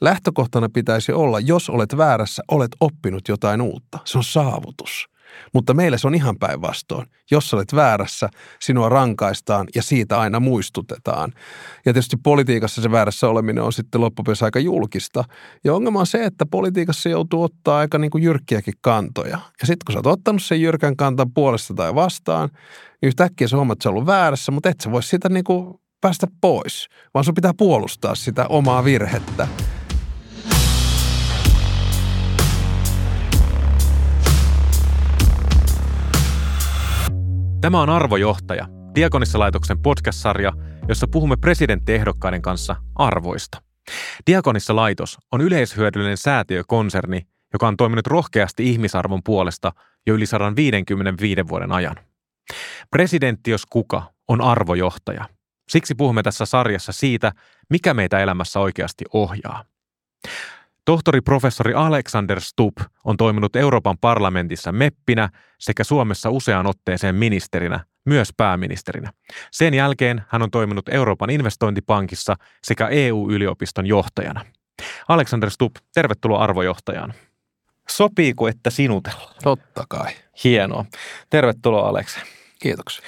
Lähtökohtana pitäisi olla, jos olet väärässä, olet oppinut jotain uutta. Se on saavutus. Mutta meille se on ihan päinvastoin. Jos olet väärässä, sinua rankaistaan ja siitä aina muistutetaan. Ja tietysti politiikassa se väärässä oleminen on sitten loppupeleissä aika julkista. Ja ongelma on se, että politiikassa joutuu ottaa aika niin kuin jyrkkiäkin kantoja. Ja sitten kun sä oot ottanut sen jyrkän kantan puolesta tai vastaan, niin yhtäkkiä se huomaat, että on ollut väärässä, mutta et sä voi sitä niin kuin päästä pois, vaan sun pitää puolustaa sitä omaa virhettä. Tämä on Arvojohtaja, Diakonissa-laitoksen podcast-sarja, jossa puhumme presidenttiehdokkaiden kanssa arvoista. Diakonissa-laitos on yleishyödyllinen säätiökonserni, joka on toiminut rohkeasti ihmisarvon puolesta jo yli 155 vuoden ajan. Presidentti, jos kuka, on arvojohtaja. Siksi puhumme tässä sarjassa siitä, mikä meitä elämässä oikeasti ohjaa. Tohtori professori Alexander Stubb on toiminut Euroopan parlamentissa meppinä sekä Suomessa useaan otteeseen ministerinä, myös pääministerinä. Sen jälkeen hän on toiminut Euroopan investointipankissa sekä EU-yliopiston johtajana. Alexander Stubb, tervetuloa arvojohtajaan. Sopiiko, että sinutella? Totta kai. Hienoa. Tervetuloa, Alex. Kiitoksia.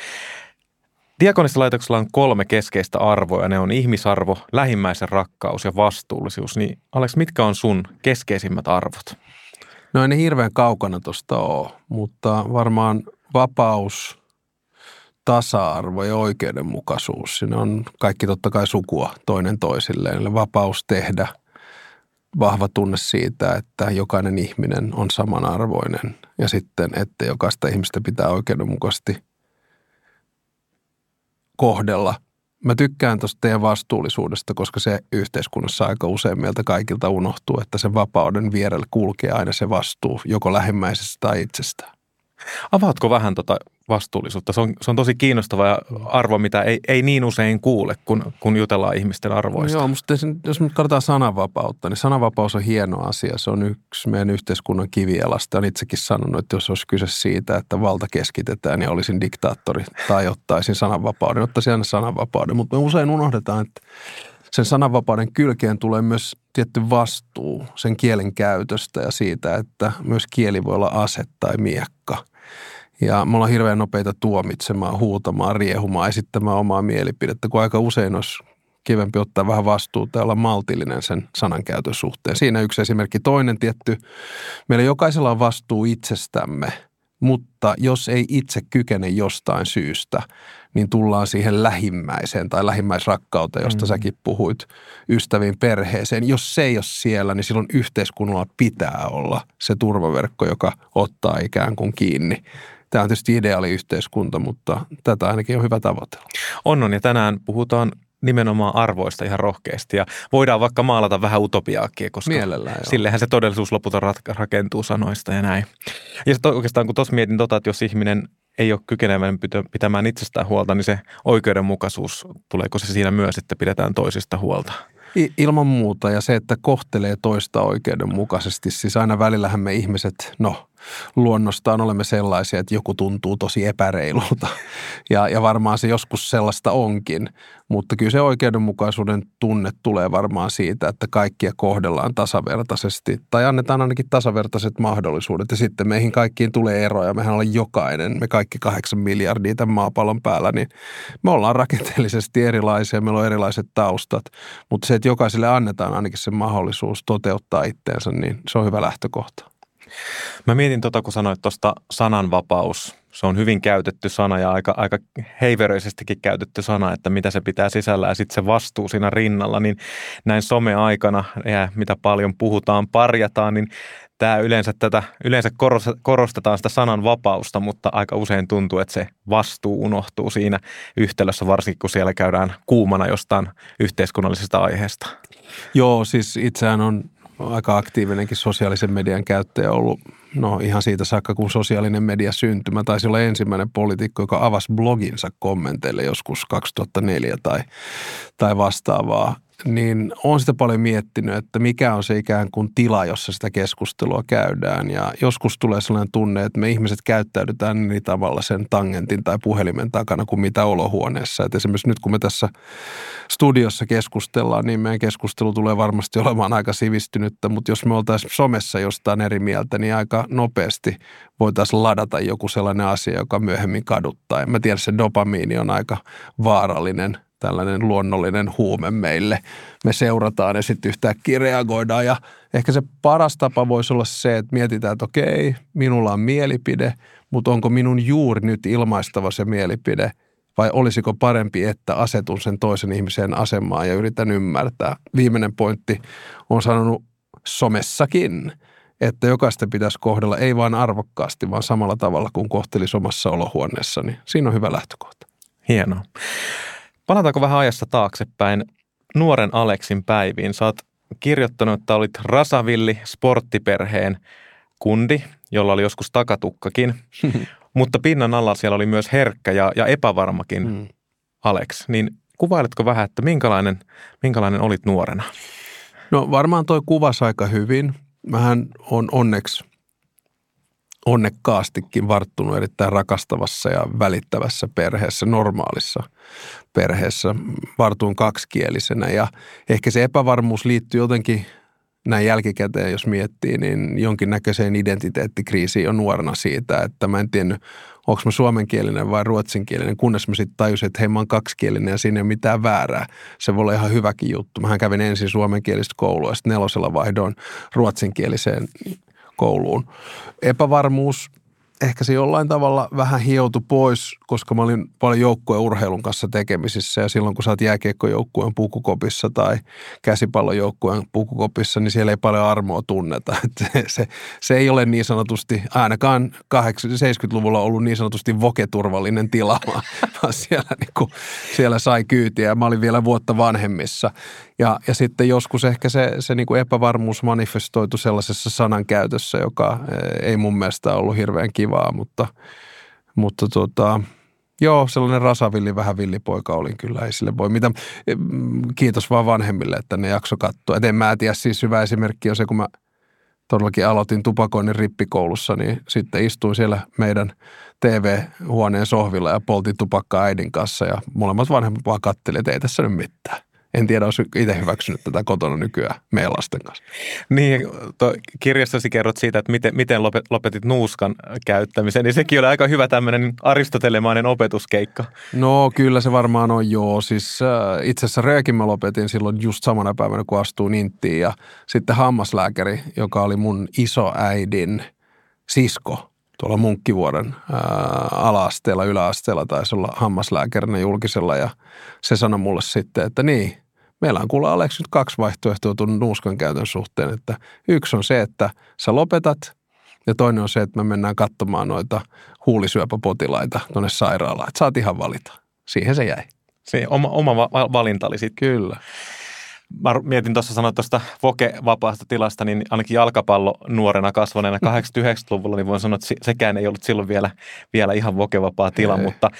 Diakonissalaitoksella on kolme keskeistä arvoa. Ne on ihmisarvo, lähimmäisen rakkaus ja vastuullisuus. Niin Alex, mitkä on sun keskeisimmät arvot? No ei ne hirveän kaukana tuosta ole, mutta varmaan vapaus, tasa-arvo ja oikeudenmukaisuus. Siinä on kaikki totta kai sukua toinen toisilleen. Eli vapaus tehdä, vahva tunne siitä, että jokainen ihminen on samanarvoinen ja sitten, että jokaista ihmistä pitää oikeudenmukaisesti – kohdella. Mä tykkään tuosta teidän vastuullisuudesta, koska se yhteiskunnassa aika usein meiltä kaikilta unohtuu, että sen vapauden vierellä kulkee aina se vastuu, joko lähimmäisestä tai itsestään. Avaatko vähän tuota vastuullisuutta? Se on, se on tosi kiinnostava arvo, mitä ei, ei niin usein kuule, kun, kun jutellaan ihmisten arvoista. Joo, mutta jos nyt katsotaan sananvapautta, niin sananvapaus on hieno asia. Se on yksi meidän yhteiskunnan kivijalasta. Olen itsekin sanonut, että jos olisi kyse siitä, että valta keskitetään ja olisin diktaattori tai ottaisin sananvapauden, ottaisin aina sananvapauden. Mutta me usein unohdetaan, että sen sananvapauden kylkeen tulee myös tietty vastuu sen kielen käytöstä ja siitä, että myös kieli voi olla ase tai miekka. Ja me ollaan hirveän nopeita tuomitsemaan, huutamaan, riehumaan, esittämään omaa mielipidettä, kun aika usein olisi kivempi ottaa vähän vastuuta ja olla maltillinen sen sanankäytön suhteen. Siinä yksi esimerkki. Toinen tietty, meillä jokaisella on vastuu itsestämme – mutta jos ei itse kykene jostain syystä, niin tullaan siihen lähimmäiseen tai lähimmäisrakkauteen, josta mm. säkin puhuit, ystäviin perheeseen. Jos se ei ole siellä, niin silloin yhteiskunnalla pitää olla se turvaverkko, joka ottaa ikään kuin kiinni. Tämä on tietysti ideaali yhteiskunta, mutta tätä ainakin on hyvä tavoitella. On, on ja tänään puhutaan nimenomaan arvoista ihan rohkeasti. Ja voidaan vaikka maalata vähän utopiaakin, koska Mielellään, sillehän se todellisuus lopulta rakentuu sanoista ja näin. Ja sitten oikeastaan kun tuossa mietin tota, että jos ihminen ei ole kykenevän pitämään itsestään huolta, niin se oikeudenmukaisuus, tuleeko se siinä myös, että pidetään toisista huolta? Ilman muuta ja se, että kohtelee toista oikeudenmukaisesti. Siis aina välillähän me ihmiset, no luonnostaan olemme sellaisia, että joku tuntuu tosi epäreilulta. Ja, ja varmaan se joskus sellaista onkin, mutta kyllä se oikeudenmukaisuuden tunne tulee varmaan siitä, että kaikkia kohdellaan tasavertaisesti tai annetaan ainakin tasavertaiset mahdollisuudet. Ja sitten meihin kaikkiin tulee eroja. Mehän ollaan jokainen, me kaikki kahdeksan miljardia tämän maapallon päällä, niin me ollaan rakenteellisesti erilaisia, meillä on erilaiset taustat. Mutta se, että jokaiselle annetaan ainakin se mahdollisuus toteuttaa itteensä, niin se on hyvä lähtökohta. Mä mietin tota, kun sanoit tuosta sananvapaus. Se on hyvin käytetty sana ja aika, aika heiveröisestikin käytetty sana, että mitä se pitää sisällä ja sitten se vastuu siinä rinnalla. Niin näin some-aikana, ja mitä paljon puhutaan, parjataan, niin tämä yleensä, tätä, yleensä korostetaan sitä sananvapausta, mutta aika usein tuntuu, että se vastuu unohtuu siinä yhtälössä, varsinkin kun siellä käydään kuumana jostain yhteiskunnallisesta aiheesta. Joo, siis itseään on aika aktiivinenkin sosiaalisen median käyttäjä ollut no ihan siitä saakka, kun sosiaalinen media syntyi. Mä taisin olla ensimmäinen poliitikko, joka avasi bloginsa kommenteille joskus 2004 tai, tai vastaavaa. Niin on sitä paljon miettinyt, että mikä on se ikään kuin tila, jossa sitä keskustelua käydään. Ja joskus tulee sellainen tunne, että me ihmiset käyttäydytään niin tavalla sen tangentin tai puhelimen takana kuin mitä olohuoneessa. Että esimerkiksi nyt kun me tässä studiossa keskustellaan, niin meidän keskustelu tulee varmasti olemaan aika sivistynyttä, mutta jos me oltaisiin somessa jostain eri mieltä, niin aika nopeasti voitaisiin ladata joku sellainen asia, joka myöhemmin kaduttaa. mä tiedän, se dopamiini on aika vaarallinen – tällainen luonnollinen huume meille. Me seurataan ja sitten yhtäkkiä reagoidaan ja ehkä se paras tapa voisi olla se, että mietitään, että okei, minulla on mielipide, mutta onko minun juuri nyt ilmaistava se mielipide vai olisiko parempi, että asetun sen toisen ihmisen asemaan ja yritän ymmärtää. Viimeinen pointti on sanonut somessakin, että jokaista pitäisi kohdella ei vain arvokkaasti, vaan samalla tavalla kuin kohtelisi omassa olohuoneessa, niin siinä on hyvä lähtökohta. Hienoa. Palataanko vähän ajassa taaksepäin nuoren Aleksin päiviin? Sä oot kirjoittanut, että olit rasavilli sporttiperheen kundi, jolla oli joskus takatukkakin, mutta pinnan alla siellä oli myös herkkä ja, ja epävarmakin mm. Alex. Niin kuvailetko vähän, että minkälainen, minkälainen olit nuorena? No varmaan toi kuvasi aika hyvin. Mähän on onneksi onnekkaastikin varttunut erittäin rakastavassa ja välittävässä perheessä, normaalissa perheessä. Vartuun kaksikielisenä ja ehkä se epävarmuus liittyy jotenkin näin jälkikäteen, jos miettii, niin jonkinnäköiseen identiteettikriisiin jo nuorena siitä, että mä en tiennyt, onko mä suomenkielinen vai ruotsinkielinen, kunnes mä sitten tajusin, että hei mä oon kaksikielinen ja siinä ei ole mitään väärää. Se voi olla ihan hyväkin juttu. Mähän kävin ensin suomenkielistä koulua ja sitten nelosella vaihdoin ruotsinkieliseen kouluun. Epävarmuus ehkä se jollain tavalla vähän hioutu pois, koska mä olin paljon joukkueen urheilun kanssa tekemisissä ja silloin kun sä oot jääkiekkojoukkueen pukukopissa tai käsipallojoukkueen pukukopissa, niin siellä ei paljon armoa tunneta. Se, se, se ei ole niin sanotusti, ainakaan 70-luvulla ollut niin sanotusti voketurvallinen tila, vaan siellä, niin kuin, siellä sai kyytiä mä olin vielä vuotta vanhemmissa. Ja, ja sitten joskus ehkä se, se niin kuin epävarmuus manifestoitu sellaisessa sanankäytössä, joka eh, ei mun mielestä ollut hirveän kivaa, mutta, mutta tota, joo, sellainen rasavilli, vähän villipoika olin kyllä, ei sille voi mitä. Kiitos vaan vanhemmille, että ne jakso katsoa. En mä tiedä, siis hyvä esimerkki on se, kun mä todellakin aloitin tupakoinnin rippikoulussa, niin sitten istuin siellä meidän TV-huoneen sohvilla ja poltin tupakkaa äidin kanssa ja molemmat vanhemmat vaan kattelivat, että ei tässä nyt mitään en tiedä, olisi itse hyväksynyt tätä kotona nykyään meidän lasten kanssa. Niin, kirjassasi kerrot siitä, että miten, miten lopetit nuuskan käyttämisen, niin sekin oli aika hyvä tämmöinen aristotelemainen opetuskeikka. No kyllä se varmaan on joo. Siis äh, itse asiassa röökin mä lopetin silloin just samana päivänä, kun astuin inttiin ja sitten hammaslääkäri, joka oli mun isoäidin sisko, tuolla Munkkivuoren ää, ala-asteella, yläasteella taisi olla hammaslääkärinä julkisella ja se sanoi mulle sitten, että niin, meillä on kuulla Aleksi nyt kaksi vaihtoehtoa tuon nuuskan käytön suhteen, että yksi on se, että sä lopetat ja toinen on se, että me mennään katsomaan noita huulisyöpäpotilaita tuonne sairaalaan, että saat ihan valita. Siihen se jäi. Se oma, oma valinta oli sitten. Kyllä mä mietin tuossa sanoa tuosta voke-vapaasta tilasta, niin ainakin jalkapallo nuorena kasvaneena 89-luvulla, niin voin sanoa, että sekään ei ollut silloin vielä, vielä ihan vokevapaa tila, ei. mutta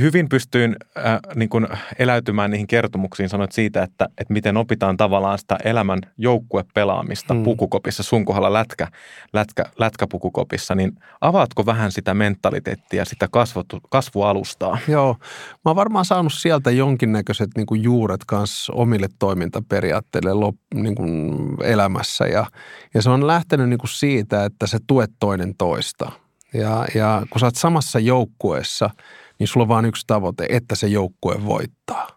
hyvin pystyin äh, niin kuin eläytymään niihin kertomuksiin, sanoit siitä, että, että miten opitaan tavallaan sitä elämän joukkuepelaamista hmm. pukukopissa, sun kohdalla lätkä, lätkä, lätkäpukukopissa, niin avaatko vähän sitä mentaliteettia, sitä kasvatu, kasvualustaa? Joo, mä oon varmaan saanut sieltä jonkinnäköiset niin kuin juuret kanssa omille toimintaperiaatteille lop, niin kuin elämässä ja, ja se on lähtenyt niin kuin siitä, että se tuet toinen toista. Ja, ja kun sä oot samassa joukkueessa – niin sulla on vain yksi tavoite, että se joukkue voittaa.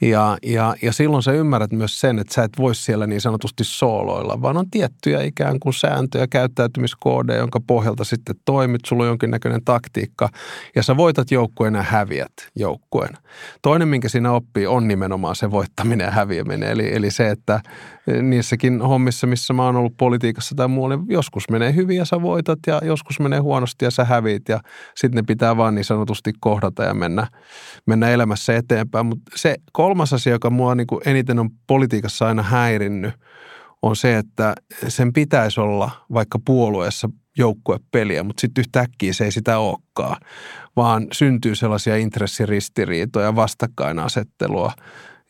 Ja, ja, ja silloin sä ymmärrät myös sen, että sä et voi siellä niin sanotusti sooloilla, vaan on tiettyjä ikään kuin sääntöjä, käyttäytymiskoodeja, jonka pohjalta sitten toimit. Sulla on jonkinnäköinen taktiikka ja sä voitat joukkueen ja häviät joukkueen. Toinen, minkä siinä oppii, on nimenomaan se voittaminen ja häviäminen. Eli, eli se, että niissäkin hommissa, missä mä oon ollut politiikassa tai muualla, niin joskus menee hyvin ja sä voitat ja joskus menee huonosti ja sä häviit ja sitten ne pitää vaan niin sanotusti kohdata ja mennä, mennä elämässä eteenpäin. Mutta se kolmas asia, joka mua niin kuin eniten on politiikassa aina häirinnyt, on se, että sen pitäisi olla vaikka puolueessa joukkuepeliä, mutta sitten yhtäkkiä se ei sitä olekaan, vaan syntyy sellaisia intressiristiriitoja, vastakkainasettelua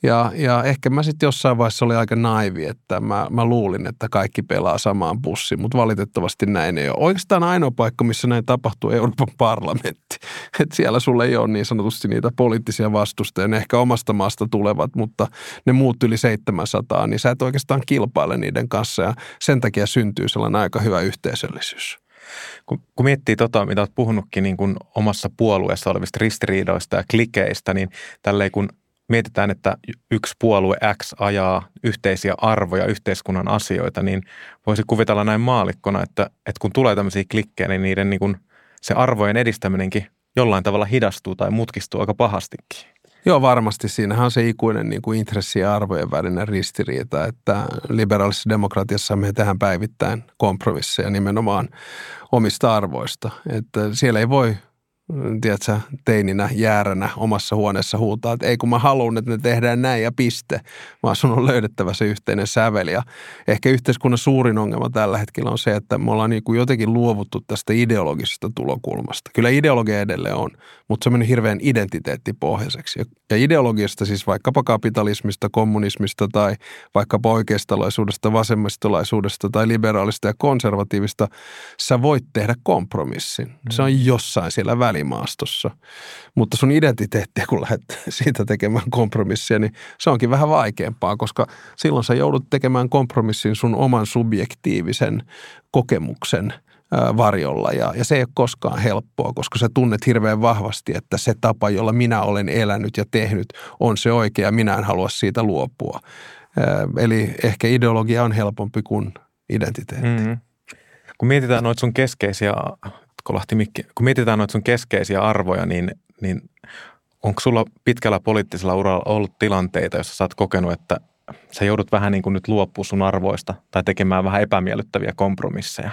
Ja, ja ehkä mä sitten jossain vaiheessa oli aika naivi, että mä, mä luulin, että kaikki pelaa samaan bussiin, mutta valitettavasti näin ei ole. Oikeastaan ainoa paikka, missä näin tapahtuu, Euroopan parlamentti. Että siellä sulle ei ole niin sanotusti niitä poliittisia vastustajia, ne ehkä omasta maasta tulevat, mutta ne muut yli 700, niin sä et oikeastaan kilpaile niiden kanssa ja sen takia syntyy sellainen aika hyvä yhteisöllisyys. Kun, kun miettii tota, mitä olet puhunutkin niin kuin omassa puolueessa olevista ristiriidoista ja klikeistä, niin tälleen kun mietitään, että yksi puolue X ajaa yhteisiä arvoja, yhteiskunnan asioita, niin voisi kuvitella näin maalikkona, että, että kun tulee tämmöisiä klikkejä, niin niiden niin kuin se arvojen edistäminenkin jollain tavalla hidastuu tai mutkistuu aika pahastikin. Joo, varmasti. Siinähän on se ikuinen niin kuin intressi ja arvojen välinen ristiriita, että liberaalisessa demokratiassa me tehdään päivittäin kompromisseja nimenomaan omista arvoista. Että siellä ei voi tiedätkö, teininä jääränä omassa huoneessa huutaa, että ei kun mä haluan, että ne tehdään näin ja piste, vaan sun on löydettävä se yhteinen sävel. Ja ehkä yhteiskunnan suurin ongelma tällä hetkellä on se, että me ollaan niin kuin jotenkin luovuttu tästä ideologisesta tulokulmasta. Kyllä ideologia edelleen on, mutta se on mennyt hirveän identiteettipohjaiseksi. Ja ideologiasta siis vaikkapa kapitalismista, kommunismista tai vaikkapa oikeistolaisuudesta, vasemmistolaisuudesta tai liberaalista ja konservatiivista, sä voit tehdä kompromissin. Se on jossain siellä välissä välimaastossa. Mutta sun identiteettiä, kun lähdet siitä tekemään kompromissia, niin se onkin vähän vaikeampaa, koska silloin sä joudut tekemään kompromissin sun oman subjektiivisen kokemuksen varjolla ja, ja se ei ole koskaan helppoa, koska sä tunnet hirveän vahvasti, että se tapa, jolla minä olen elänyt ja tehnyt, on se oikea, minä en halua siitä luopua. Eli ehkä ideologia on helpompi kuin identiteetti. Mm-hmm. Kun mietitään noita sun keskeisiä kolahti mikki. Kun mietitään noita sun keskeisiä arvoja, niin, niin onko sulla pitkällä poliittisella uralla ollut tilanteita, jossa sä oot kokenut, että sä joudut vähän niin kuin nyt luopua sun arvoista tai tekemään vähän epämiellyttäviä kompromisseja?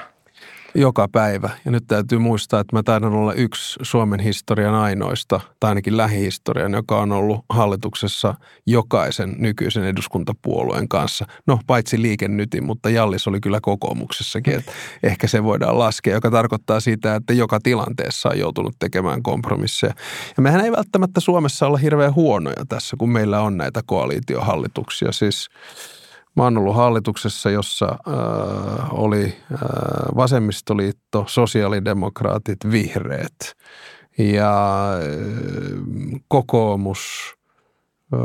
Joka päivä. Ja nyt täytyy muistaa, että mä taidan olla yksi Suomen historian ainoista, tai ainakin lähihistorian, joka on ollut hallituksessa jokaisen nykyisen eduskuntapuolueen kanssa. No, paitsi liikennytin, mutta Jallis oli kyllä kokoomuksessakin, että ehkä se voidaan laskea, joka tarkoittaa sitä, että joka tilanteessa on joutunut tekemään kompromisseja. Ja mehän ei välttämättä Suomessa olla hirveän huonoja tässä, kun meillä on näitä koalitiohallituksia. Siis Mä oon ollut hallituksessa, jossa äh, oli äh, vasemmistoliitto, sosiaalidemokraatit, vihreät ja äh, kokoomus, äh,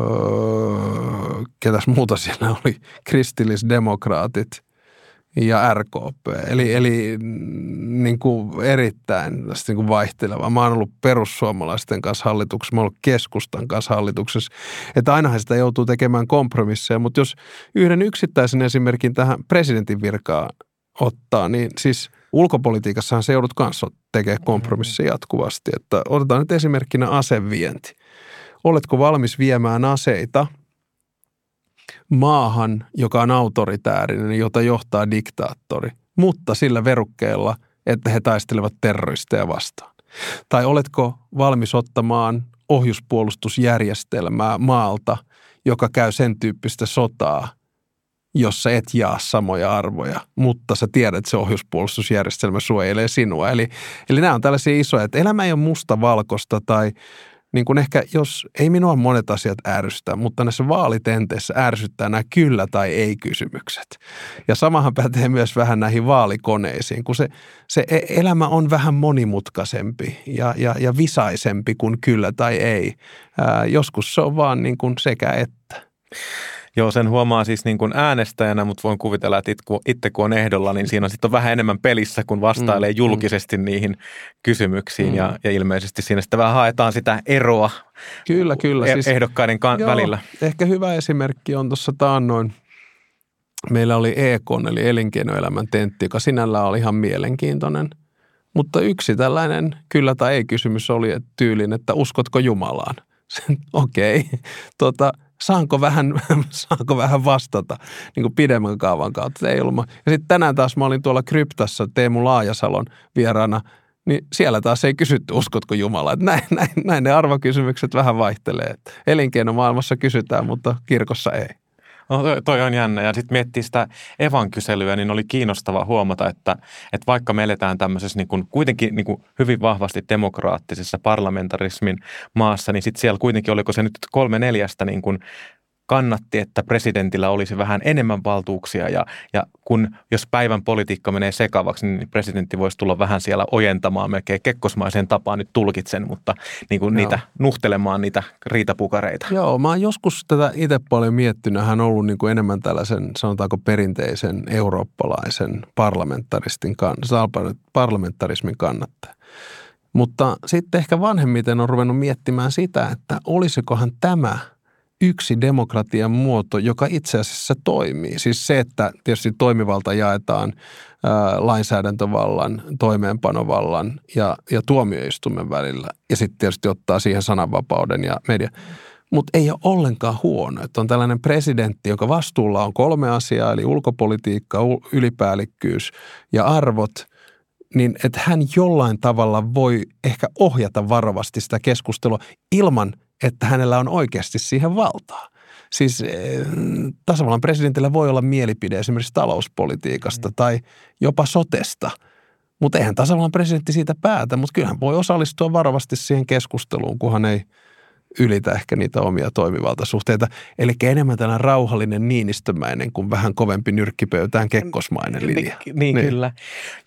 ketäs muuta siellä oli, kristillisdemokraatit – ja RKP. Eli, eli niin kuin erittäin tästä niin kuin vaihteleva. Mä oon ollut perussuomalaisten kanssa hallituksessa, mä oon ollut keskustan kanssa hallituksessa. Että ainahan sitä joutuu tekemään kompromisseja, mutta jos yhden yksittäisen esimerkin tähän presidentin virkaan ottaa, niin siis ulkopolitiikassahan se joudut kanssa tekemään kompromisseja jatkuvasti. Että otetaan nyt esimerkkinä asevienti. Oletko valmis viemään aseita – maahan, joka on autoritäärinen, jota johtaa diktaattori, mutta sillä verukkeella, että he taistelevat terroristeja vastaan? Tai oletko valmis ottamaan ohjuspuolustusjärjestelmää maalta, joka käy sen tyyppistä sotaa, jossa et jaa samoja arvoja, mutta sä tiedät, että se ohjuspuolustusjärjestelmä suojelee sinua. Eli, eli nämä on tällaisia isoja, että elämä ei ole musta-valkoista tai niin kuin ehkä, jos ei minua monet asiat ärsytä, mutta näissä vaalitenteissä ärsyttää nämä kyllä tai ei kysymykset. Ja samahan pätee myös vähän näihin vaalikoneisiin, kun se, se e, elämä on vähän monimutkaisempi ja, ja, ja visaisempi kuin kyllä tai ei. Ää, joskus se on vaan niin kuin sekä että. Joo, sen huomaa siis niin kuin äänestäjänä, mutta voin kuvitella, että itse kun on ehdolla, niin siinä on sitten vähän enemmän pelissä, kun vastailee mm, mm. julkisesti mm. niihin kysymyksiin. Mm. Ja, ja ilmeisesti siinä sitten vähän haetaan sitä eroa kyllä, kyllä. E- siis, ehdokkaiden joo, välillä. Ehkä hyvä esimerkki on tuossa taannoin. Meillä oli EK, eli elinkeinoelämän tentti, joka sinällään oli ihan mielenkiintoinen. Mutta yksi tällainen kyllä tai ei kysymys oli että tyylin, että uskotko Jumalaan? Okei. Okay. Tota, saanko vähän, saanko vähän vastata niin kuin pidemmän kaavan kautta. Ei ollut. Ja sitten tänään taas mä olin tuolla kryptassa Teemu Laajasalon vieraana, niin siellä taas ei kysytty, uskotko Jumala. Että näin, näin, näin ne arvokysymykset vähän vaihtelee. Elinkeinomaailmassa kysytään, mutta kirkossa ei. No toi, toi on jännä. Ja sitten miettii sitä Evan kyselyä, niin oli kiinnostava huomata, että, että vaikka me eletään tämmöisessä niin kuin, kuitenkin niin kuin hyvin vahvasti demokraattisessa parlamentarismin maassa, niin sitten siellä kuitenkin, oliko se nyt kolme neljästä niin kuin kannatti, että presidentillä olisi vähän enemmän valtuuksia ja, ja kun jos päivän politiikka menee sekavaksi, niin presidentti voisi tulla vähän siellä ojentamaan melkein kekkosmaiseen tapaan, nyt tulkitsen, mutta niin kuin niitä nuhtelemaan niitä riitapukareita. Joo, mä oon joskus tätä itse paljon miettinyt. Hän on ollut niin kuin enemmän tällaisen, sanotaanko perinteisen eurooppalaisen parlamentaristin kanssa, parlamentarismin kannattaja. Mutta sitten ehkä vanhemmiten on ruvennut miettimään sitä, että olisikohan tämä yksi demokratian muoto, joka itse asiassa toimii. Siis se, että tietysti toimivalta jaetaan ää, lainsäädäntövallan, toimeenpanovallan ja, ja tuomioistuimen välillä. Ja sitten tietysti ottaa siihen sananvapauden ja media. Mutta ei ole ollenkaan huono, että on tällainen presidentti, joka vastuulla on kolme asiaa, eli ulkopolitiikka, ylipäällikkyys ja arvot – niin että hän jollain tavalla voi ehkä ohjata varovasti sitä keskustelua ilman, että hänellä on oikeasti siihen valtaa. Siis eh, tasavallan presidentillä voi olla mielipide esimerkiksi talouspolitiikasta mm. tai jopa sotesta, mutta eihän tasavallan presidentti siitä päätä, mutta kyllähän voi osallistua varovasti siihen keskusteluun, kunhan ei – ylitä ehkä niitä omia toimivaltasuhteita. Eli enemmän tällainen rauhallinen niinistömäinen kuin vähän kovempi nyrkkipöytään kekkosmainen linja. Niin, niin, niin, kyllä.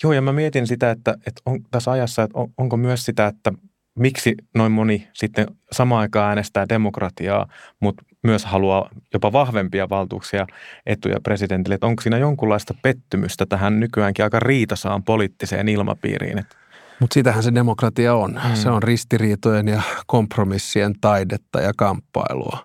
Joo, ja mä mietin sitä, että, että on, tässä ajassa, että on, onko myös sitä, että miksi noin moni sitten samaan aikaan äänestää demokratiaa, mutta myös haluaa jopa vahvempia valtuuksia etuja presidentille. Että onko siinä jonkunlaista pettymystä tähän nykyäänkin aika riitasaan poliittiseen ilmapiiriin? Että mutta sitähän se demokratia on. Mm. Se on ristiriitojen ja kompromissien taidetta ja kamppailua.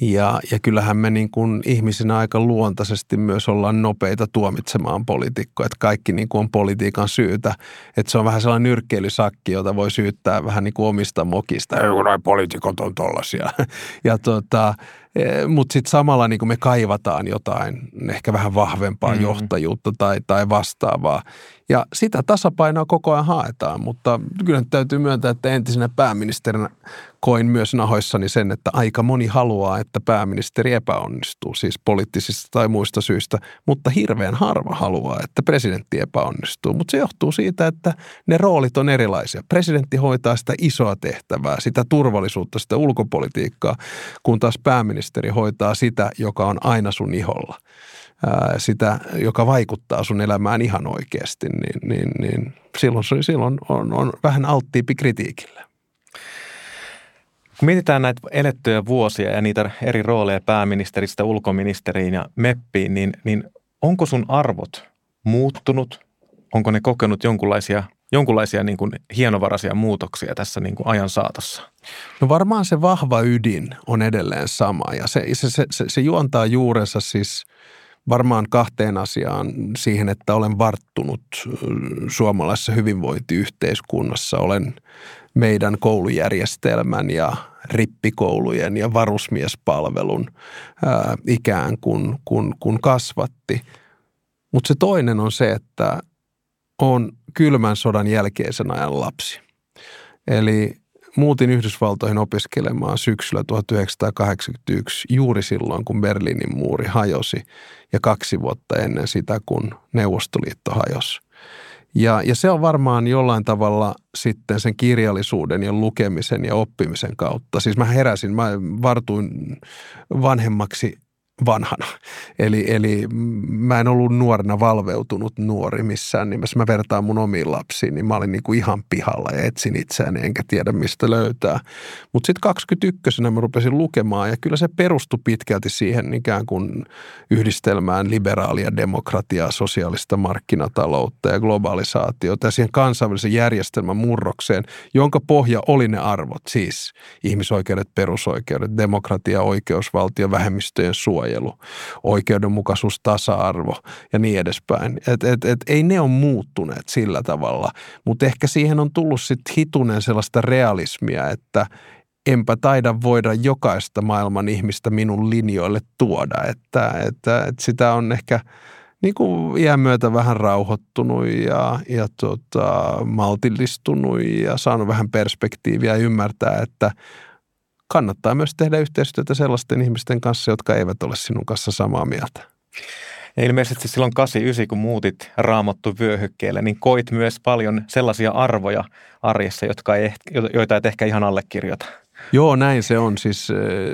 Ja, ja kyllähän me niin kuin ihmisinä aika luontaisesti myös ollaan nopeita tuomitsemaan poliitikkoja, että kaikki niin kuin on politiikan syytä. Että se on vähän sellainen nyrkkeilysakki, jota voi syyttää vähän niin kuin omista mokista. Ei kun noin poliitikot on tollaisia. Ja tota, e, mutta sitten samalla niin kuin me kaivataan jotain ehkä vähän vahvempaa mm-hmm. johtajuutta tai, tai vastaavaa. Ja sitä tasapainoa koko ajan haetaan, mutta kyllä täytyy myöntää, että entisenä pääministerinä koin myös nahoissani sen, että aika moni haluaa, että pääministeri epäonnistuu, siis poliittisista tai muista syistä, mutta hirveän harva haluaa, että presidentti epäonnistuu. Mutta se johtuu siitä, että ne roolit on erilaisia. Presidentti hoitaa sitä isoa tehtävää, sitä turvallisuutta, sitä ulkopolitiikkaa, kun taas pääministeri hoitaa sitä, joka on aina sun iholla sitä, joka vaikuttaa sun elämään ihan oikeasti, niin, niin, niin silloin, silloin on, on vähän alttiipi kritiikille. Kun mietitään näitä elettyjä vuosia ja niitä eri rooleja pääministeristä ulkoministeriin ja meppiin, niin, niin onko sun arvot muuttunut? Onko ne kokenut jonkunlaisia, jonkunlaisia niin kuin hienovaraisia muutoksia tässä niin kuin ajan saatossa? No varmaan se vahva ydin on edelleen sama ja se, se, se, se, se juontaa juurensa siis varmaan kahteen asiaan siihen, että olen varttunut suomalaisessa hyvinvointiyhteiskunnassa. Olen meidän koulujärjestelmän ja rippikoulujen ja varusmiespalvelun ää, ikään kuin kun, kun kasvatti. Mutta se toinen on se, että on kylmän sodan jälkeisen ajan lapsi. Eli muutin Yhdysvaltoihin opiskelemaan syksyllä 1981 juuri silloin, kun Berliinin muuri hajosi ja kaksi vuotta ennen sitä, kun Neuvostoliitto hajosi. Ja, ja se on varmaan jollain tavalla sitten sen kirjallisuuden ja lukemisen ja oppimisen kautta. Siis mä heräsin, mä vartuin vanhemmaksi vanhana. Eli, eli mä en ollut nuorena valveutunut nuori missään nimessä. Mä vertaan mun omiin lapsiin, niin mä olin niin kuin ihan pihalla ja etsin itseäni enkä tiedä mistä löytää. Mutta sitten 21 mä rupesin lukemaan ja kyllä se perustui pitkälti siihen ikään kuin yhdistelmään liberaalia demokratiaa, sosiaalista markkinataloutta ja globalisaatiota ja siihen kansainvälisen järjestelmän murrokseen, jonka pohja oli ne arvot, siis ihmisoikeudet, perusoikeudet, demokratia, oikeusvaltio, vähemmistöjen suoja suojelu, oikeudenmukaisuus, tasa-arvo ja niin edespäin. Et, et, et, ei ne ole muuttuneet sillä tavalla, mutta ehkä siihen on tullut sitten hitunen sellaista realismia, että enpä taida voida jokaista maailman ihmistä minun linjoille tuoda, että, että, että sitä on ehkä niin kuin iän myötä vähän rauhoittunut ja, ja tota, maltillistunut ja saanut vähän perspektiiviä ja ymmärtää, että kannattaa myös tehdä yhteistyötä sellaisten ihmisten kanssa, jotka eivät ole sinun kanssa samaa mieltä. Ja ilmeisesti silloin 89, kun muutit raamattu vyöhykkeelle, niin koit myös paljon sellaisia arvoja arjessa, jotka ei, joita et ehkä ihan allekirjoita. Joo, näin se on. Siis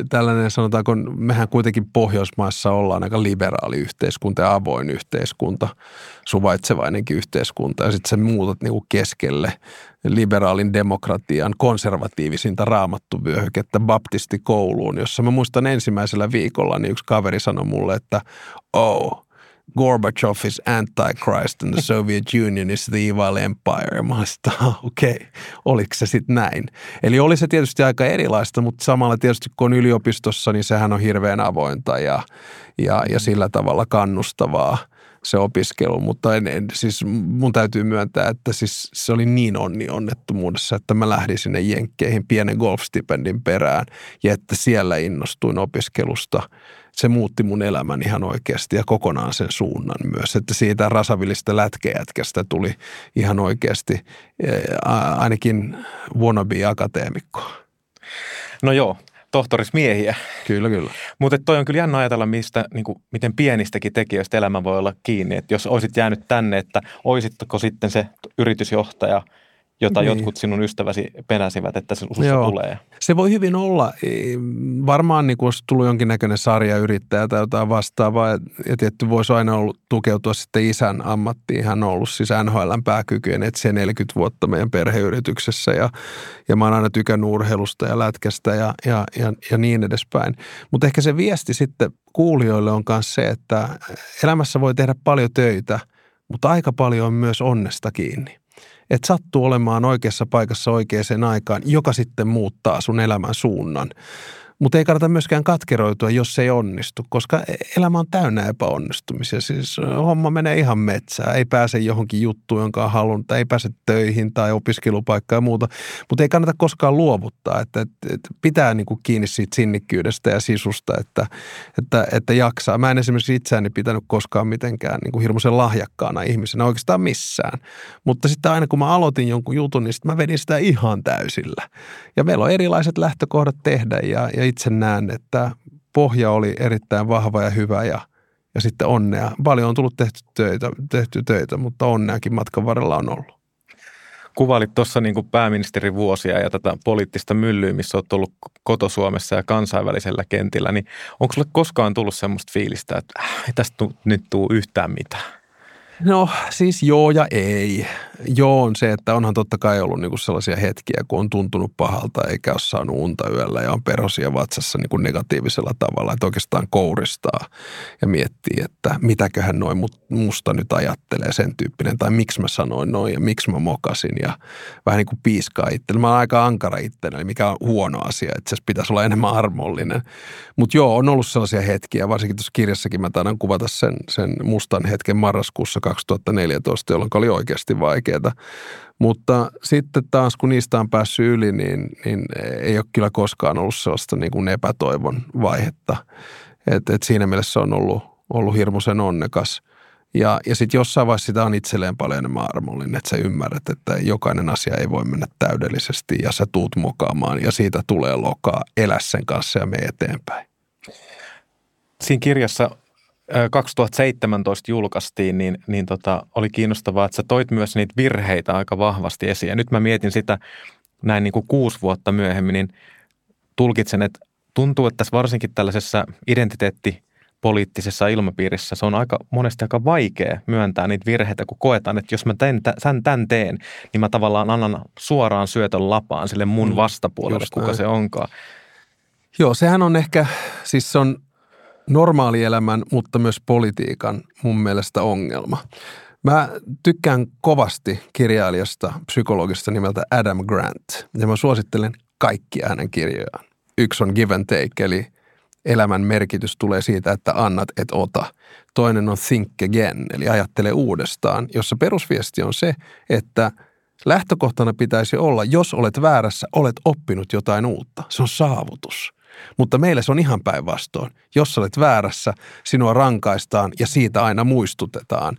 tällainen sanotaanko, mehän kuitenkin Pohjoismaissa ollaan aika liberaali yhteiskunta ja avoin yhteiskunta, suvaitsevainenkin yhteiskunta. Ja sitten sä muutat niinku keskelle liberaalin demokratian konservatiivisinta raamattuvyöhykettä baptistikouluun, jossa mä muistan ensimmäisellä viikolla, niin yksi kaveri sanoi mulle, että oh, Gorbachev is Antichrist and the Soviet Union is the evil empire. Mä että okei, okay, oliko se sitten näin? Eli oli se tietysti aika erilaista, mutta samalla tietysti kun on yliopistossa, niin sehän on hirveän avointa ja, ja, ja sillä tavalla kannustavaa se opiskelu, mutta en, en, siis mun täytyy myöntää, että siis se oli niin onni onnettomuudessa, että mä lähdin sinne Jenkkeihin pienen golfstipendin perään ja että siellä innostuin opiskelusta – se muutti mun elämän ihan oikeasti ja kokonaan sen suunnan myös. Että siitä rasavillista lätkejätkästä tuli ihan oikeasti ainakin wannabe-akateemikko. No joo, tohtorismiehiä. Kyllä, kyllä. Mutta toi on kyllä jännä ajatella, mistä, niin kuin, miten pienistäkin tekijöistä elämä voi olla kiinni. Että jos olisit jäänyt tänne, että olisitko sitten se yritysjohtaja – jota niin. jotkut sinun ystäväsi penäsivät, että se Joo. tulee. Se voi hyvin olla. Varmaan niin olisi tullut jonkinnäköinen sarjayrittäjä tai jotain vastaavaa. Ja tietty voisi aina ollut tukeutua sitten isän ammattiin. Hän on ollut siis NHLn pääkykyjen etsiä 40 vuotta meidän perheyrityksessä. Ja, ja mä oon aina tykännyt urheilusta ja lätkästä ja, ja, ja, ja niin edespäin. Mutta ehkä se viesti sitten kuulijoille on myös se, että elämässä voi tehdä paljon töitä, mutta aika paljon on myös onnesta kiinni että sattuu olemaan oikeassa paikassa oikeaan aikaan, joka sitten muuttaa sun elämän suunnan. Mutta ei kannata myöskään katkeroitua, jos se ei onnistu, koska elämä on täynnä epäonnistumisia. Siis homma menee ihan metsään, ei pääse johonkin juttuun, jonka on halunnut, ei pääse töihin tai opiskelupaikkaan ja muuta. Mutta ei kannata koskaan luovuttaa, että, että, että pitää niin kuin kiinni siitä sinnikkyydestä ja sisusta, että, että, että jaksaa. Mä en esimerkiksi itseäni pitänyt koskaan mitenkään niin kuin hirmuisen lahjakkaana ihmisenä oikeastaan missään. Mutta sitten aina kun mä aloitin jonkun jutun, niin mä vedin sitä ihan täysillä. Ja meillä on erilaiset lähtökohdat tehdä ja, ja itse näen, että pohja oli erittäin vahva ja hyvä ja, ja sitten onnea. Paljon on tullut tehty töitä, tehty töitä, mutta onneakin matkan varrella on ollut. Kuvailit tuossa niin pääministerin vuosia ja tätä poliittista myllyä, missä olet ollut kotosuomessa ja kansainvälisellä kentillä, niin onko sinulle koskaan tullut semmoista fiilistä, että äh, ei tästä nyt tule yhtään mitään? No siis joo ja ei. Joo on se, että onhan totta kai ollut niinku sellaisia hetkiä, kun on tuntunut pahalta eikä ole saanut unta yöllä ja on perosia vatsassa niinku negatiivisella tavalla, että oikeastaan kouristaa ja miettii, että mitäköhän noin musta nyt ajattelee sen tyyppinen tai miksi mä sanoin noin ja miksi mä mokasin ja vähän niin kuin piiskaa itselle. Mä oon aika ankara itselleni, mikä on huono asia, että se pitäisi olla enemmän armollinen. Mutta joo, on ollut sellaisia hetkiä, varsinkin tuossa kirjassakin mä taidan kuvata sen, sen mustan hetken marraskuussa 2014, jolloin oli oikeasti vaikeaa. Mutta sitten taas, kun niistä on päässyt yli, niin, niin ei ole kyllä koskaan ollut sellaista niin kuin epätoivon vaihetta. Et, et siinä mielessä on ollut, ollut hirmuisen onnekas. Ja, ja sitten jossain vaiheessa sitä on itselleen paljon enemmän armollinen, että sä ymmärrät, että jokainen asia ei voi mennä täydellisesti ja sä tuut mokaamaan ja siitä tulee lokaa. Elä sen kanssa ja me eteenpäin. Siinä kirjassa 2017 julkaistiin, niin, niin tota, oli kiinnostavaa, että sä toit myös niitä virheitä aika vahvasti esiin. Ja nyt mä mietin sitä näin niin kuin kuusi vuotta myöhemmin, niin tulkitsen, että tuntuu, että tässä varsinkin tällaisessa identiteetti poliittisessa ilmapiirissä se on aika monesti aika vaikea myöntää niitä virheitä, kun koetaan, että jos mä tämän, tämän, tämän teen, niin mä tavallaan annan suoraan syötön lapaan sille mun mm, vastapuolelle, kuka näin. se onkaan. Joo, sehän on ehkä, siis se on normaalielämän, mutta myös politiikan mun mielestä ongelma. Mä tykkään kovasti kirjailijasta, psykologista nimeltä Adam Grant, ja mä suosittelen kaikkia hänen kirjojaan. Yksi on Give and Take, eli elämän merkitys tulee siitä, että annat et ota. Toinen on Think Again, eli ajattele uudestaan, jossa perusviesti on se, että lähtökohtana pitäisi olla, jos olet väärässä, olet oppinut jotain uutta. Se on saavutus. Mutta meille se on ihan päinvastoin. Jos olet väärässä, sinua rankaistaan ja siitä aina muistutetaan.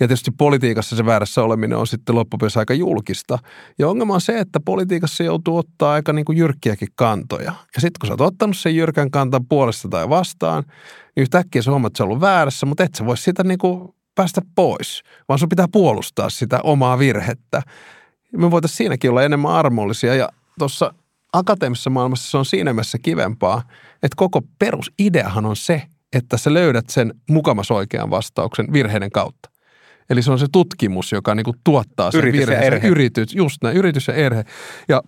Ja tietysti politiikassa se väärässä oleminen on sitten loppupeleissä aika julkista. Ja ongelma on se, että politiikassa joutuu ottaa aika niin kuin jyrkkiäkin kantoja. Ja sitten kun sä oot ottanut sen jyrkän kantan puolesta tai vastaan, niin yhtäkkiä sä huomaat, että sä ollut väärässä, mutta et sä voi sitä niin kuin päästä pois, vaan sun pitää puolustaa sitä omaa virhettä. Me voitaisiin siinäkin olla enemmän armollisia ja tuossa akateemisessa maailmassa se on siinä mielessä kivempaa, että koko perusideahan on se, että sä löydät sen mukamas oikean vastauksen virheiden kautta. Eli se on se tutkimus, joka niin kuin tuottaa sen Yritys ja virheen. erhe. Yritys, just näin, yritys ja erhe. Ja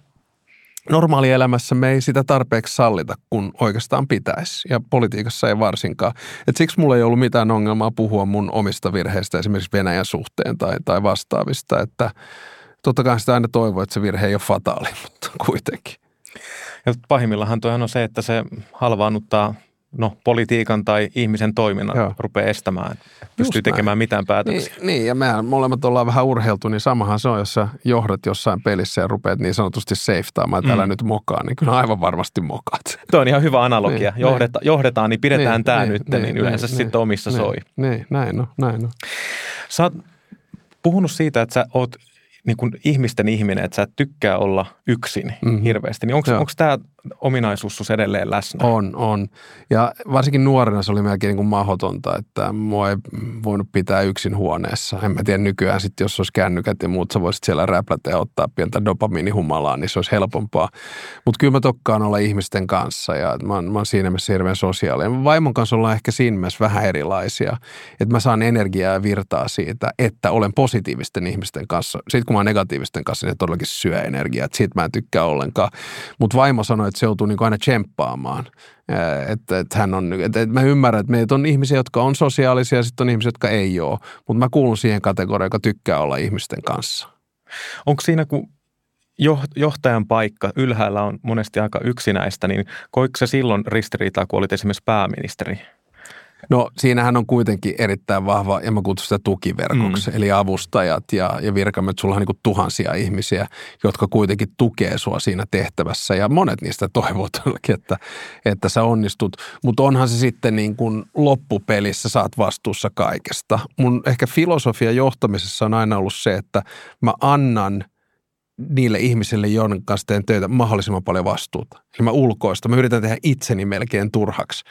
normaalielämässä me ei sitä tarpeeksi sallita, kun oikeastaan pitäisi. Ja politiikassa ei varsinkaan. Et siksi mulla ei ollut mitään ongelmaa puhua mun omista virheistä esimerkiksi Venäjän suhteen tai, tai vastaavista. Että totta kai sitä aina toivoo, että se virhe ei ole fataali, mutta kuitenkin. Ja pahimmillahan toihan on se, että se halvaannuttaa no, politiikan tai ihmisen toiminnan Joo. rupeaa estämään, että pystyy näin. tekemään mitään päätöksiä. Niin, niin, ja mehän molemmat ollaan vähän urheiltu, niin samahan se on, jos sä johdat jossain pelissä ja rupeat niin sanotusti safetaamaan, että älä Mm. nyt mokaa, niin kyllä aivan varmasti mokaat. Tuo on ihan hyvä analogia. Niin, Johdeta, johdetaan, niin pidetään Niin, tämä niin, nyt, niin, niin yleensä niin, sitten omissa niin, soi. Niin, näin on, näin on. Sä oot puhunut siitä, että sä oot niin kuin ihmisten ihminen, että sä et tykkää olla yksin mm-hmm. hirveästi. Niin onko tämä ominaisuus edelleen läsnä? On, on. Ja varsinkin nuorena se oli melkein niin kuin mahdotonta, että mua ei voinut pitää yksin huoneessa. En mä tiedä nykyään sitten, jos olisi kännykät ja muut, sä voisit siellä räplätä ja ottaa pientä dopamiinihumalaa, niin se olisi helpompaa. Mutta kyllä mä tokkaan olla ihmisten kanssa ja mä oon, mä oon siinä mielessä hirveän sosiaalinen. Vaimon kanssa ollaan ehkä siinä mielessä vähän erilaisia, että mä saan energiaa ja virtaa siitä, että olen positiivisten ihmisten kanssa. Sitten kun mä oon negatiivisten kanssa, niin se todellakin syö energiaa, että siitä mä en tykkää ollenkaan. Mutta vaimo sanoi, että se joutuu niin aina tsemppaamaan. Että, että hän on, että, että mä ymmärrän, että meitä on ihmisiä, jotka on sosiaalisia ja sitten on ihmisiä, jotka ei ole. Mutta mä kuulun siihen kategoriaan, joka tykkää olla ihmisten kanssa. Onko siinä, kun joh- johtajan paikka ylhäällä on monesti aika yksinäistä, niin koiko se silloin ristiriitaa, kun olit esimerkiksi pääministeri? No siinähän on kuitenkin erittäin vahva, ja mä kutsun sitä tukiverkoksi, mm. eli avustajat ja, ja virkamiehet. Sulla on niin tuhansia ihmisiä, jotka kuitenkin tukee sua siinä tehtävässä, ja monet niistä toivoo todellakin, että, että sä onnistut. Mutta onhan se sitten niin kuin loppupelissä, sä oot vastuussa kaikesta. Mun ehkä filosofia johtamisessa on aina ollut se, että mä annan – niille ihmisille, joiden kanssa teen töitä, mahdollisimman paljon vastuuta. Eli mä ulkoista, mä yritän tehdä itseni melkein turhaksi.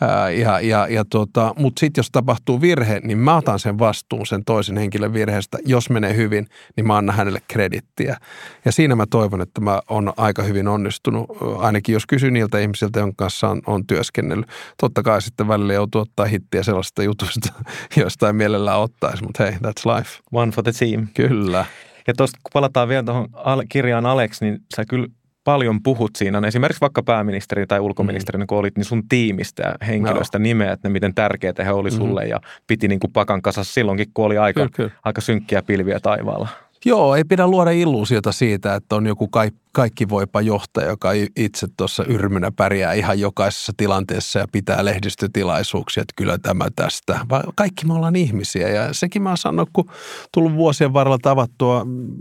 Ää, ja, ja, ja tota, Mutta sitten jos tapahtuu virhe, niin mä otan sen vastuun sen toisen henkilön virheestä. Jos menee hyvin, niin mä annan hänelle kredittiä. Ja siinä mä toivon, että mä oon aika hyvin onnistunut, ainakin jos kysyn niiltä ihmisiltä, jonka kanssa on, on työskennellyt. Totta kai sitten välillä joutuu ottaa hittiä sellaista jutusta, josta ei mielellään ottaisi, mutta hei, that's life. One for the team. Kyllä. Ja tuosta kun palataan vielä tuohon kirjaan Alex, niin sä kyllä paljon puhut siinä, no esimerkiksi vaikka pääministeri tai ulkoministeri, mm. kun olit, niin sun tiimistä ja henkilöistä no. nimeät ne, miten tärkeitä he oli sulle mm. ja piti niin kuin pakan kasassa silloinkin, kun oli aika, Kyllä, kyllä. aika synkkiä pilviä taivaalla. Joo, ei pidä luoda illuusiota siitä, että on joku kaikki, voipa johtaja, joka itse tuossa yrmynä pärjää ihan jokaisessa tilanteessa ja pitää lehdistötilaisuuksia, että kyllä tämä tästä. Vaan kaikki me ollaan ihmisiä ja sekin mä oon sanonut, kun tullut vuosien varrella tavattua mm,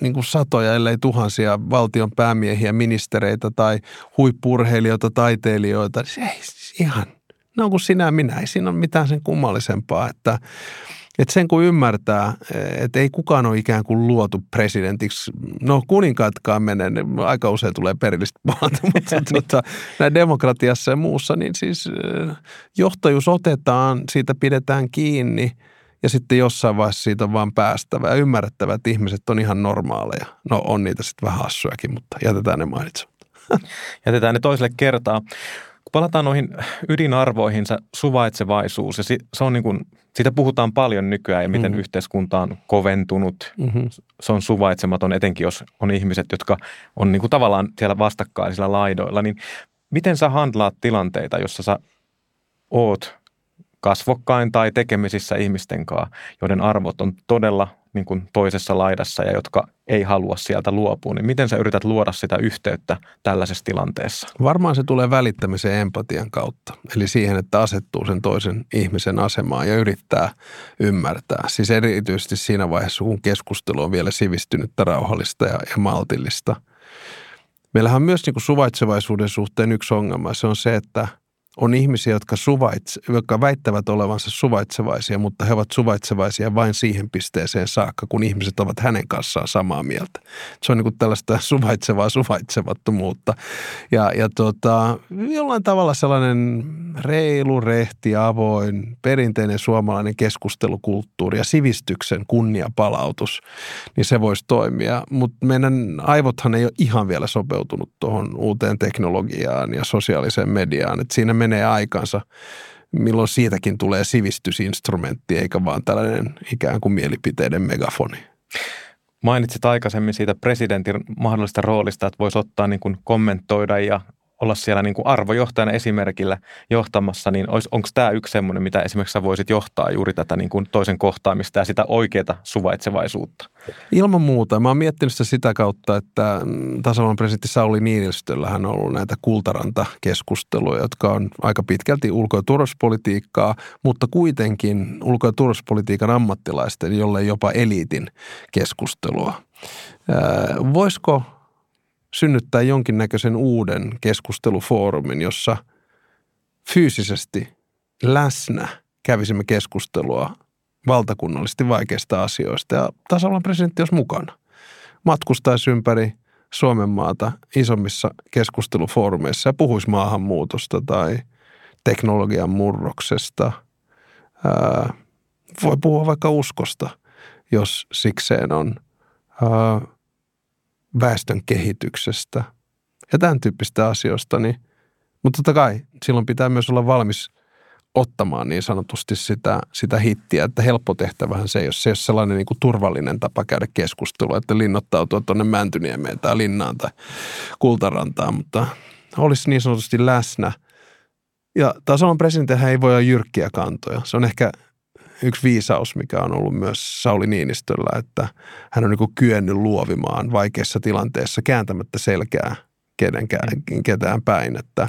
niin kuin satoja, ellei tuhansia valtion päämiehiä, ministereitä tai huippurheilijoita, taiteilijoita. niin ei ihan, ne on kuin sinä minä, ei siinä ole mitään sen kummallisempaa, että että sen kun ymmärtää, että ei kukaan ole ikään kuin luotu presidentiksi. No kuninkaatkaan menee, ne aika usein tulee perillistä maalta, mutta tuota, näin demokratiassa ja muussa, niin siis johtajuus otetaan, siitä pidetään kiinni ja sitten jossain vaiheessa siitä on vaan päästävä ja ymmärrettävä, että ihmiset on ihan normaaleja. No on niitä sitten vähän hassujakin, mutta jätetään ne mainitsematta. Jätetään ne toiselle kertaa. Palataan noihin ydinarvoihin, se suvaitsevaisuus, ja si- se on niin kuin, siitä puhutaan paljon nykyään ja miten Mhm. mm. yhteiskunta on koventunut. Mm-hmm. Se on suvaitsematon, etenkin jos on ihmiset, jotka on niin kuin tavallaan siellä vastakkaisilla laidoilla. Niin miten sä handlaat tilanteita, jossa sä oot kasvokkain tai tekemisissä ihmisten kanssa, joiden arvot on todella niin kuin toisessa laidassa ja jotka ei halua sieltä luopua, niin miten sä yrität luoda sitä yhteyttä tällaisessa tilanteessa? Varmaan se tulee välittämisen empatian kautta. Eli siihen, että asettuu sen toisen ihmisen asemaan ja yrittää ymmärtää. Siis erityisesti siinä vaiheessa, kun keskustelu on vielä sivistynyttä, rauhallista ja, ja maltillista. Meillähän on myös niin kuin suvaitsevaisuuden suhteen yksi ongelma. Se on se, että on ihmisiä, jotka, suvaitse, jotka väittävät olevansa suvaitsevaisia, mutta he ovat suvaitsevaisia vain siihen pisteeseen saakka, kun ihmiset ovat hänen kanssaan samaa mieltä. Se on niin kuin tällaista suvaitsevaa suvaitsevattomuutta. Ja, ja tota, jollain tavalla sellainen reilu, rehti, avoin, perinteinen suomalainen keskustelukulttuuri ja sivistyksen kunniapalautus, niin se voisi toimia. Mutta meidän aivothan ei ole ihan vielä sopeutunut tuohon uuteen teknologiaan ja sosiaaliseen mediaan. Et siinä menee aikansa, milloin siitäkin tulee sivistysinstrumentti, eikä vaan tällainen ikään kuin mielipiteiden megafoni. Mainitsit aikaisemmin siitä presidentin mahdollisesta roolista, että voisi ottaa niin kuin kommentoida ja olla siellä niin kuin arvojohtajana esimerkillä johtamassa, niin onko tämä yksi semmoinen, mitä esimerkiksi sä voisit johtaa juuri tätä niin kuin toisen kohtaamista ja sitä oikeaa suvaitsevaisuutta? Ilman muuta. Mä oon miettinyt sitä sitä kautta, että tasavallan presidentti Sauli Niinistöllähän on ollut näitä kultaranta-keskusteluja, jotka on aika pitkälti ulko- ja turvallisuuspolitiikkaa, mutta kuitenkin ulko- ja turvallisuuspolitiikan ammattilaisten, jolle jopa eliitin keskustelua. Voisiko synnyttää jonkinnäköisen uuden keskustelufoorumin, jossa fyysisesti läsnä kävisimme keskustelua valtakunnallisesti vaikeista asioista ja tasavallan presidentti olisi mukana. Matkustaisi ympäri Suomen maata isommissa keskustelufoorumeissa ja puhuisi maahanmuutosta tai teknologian murroksesta. Ää, voi puhua vaikka uskosta, jos sikseen on. Ää, väestön kehityksestä ja tämän tyyppistä asioista. Niin, mutta totta kai silloin pitää myös olla valmis ottamaan niin sanotusti sitä, sitä hittiä, että helppo tehtävähän se ole, se ei ole sellainen niin kuin turvallinen tapa käydä keskustelua, että linnoittautua tuonne Mäntyniemeen tai Linnaan tai Kultarantaan, mutta olisi niin sanotusti läsnä. Ja tasavallan presidentinhän ei voi olla jyrkkiä kantoja. Se on ehkä yksi viisaus, mikä on ollut myös Sauli Niinistöllä, että hän on niin kyennyt luovimaan vaikeissa tilanteissa kääntämättä selkää kenenkään, mm. ketään päin, että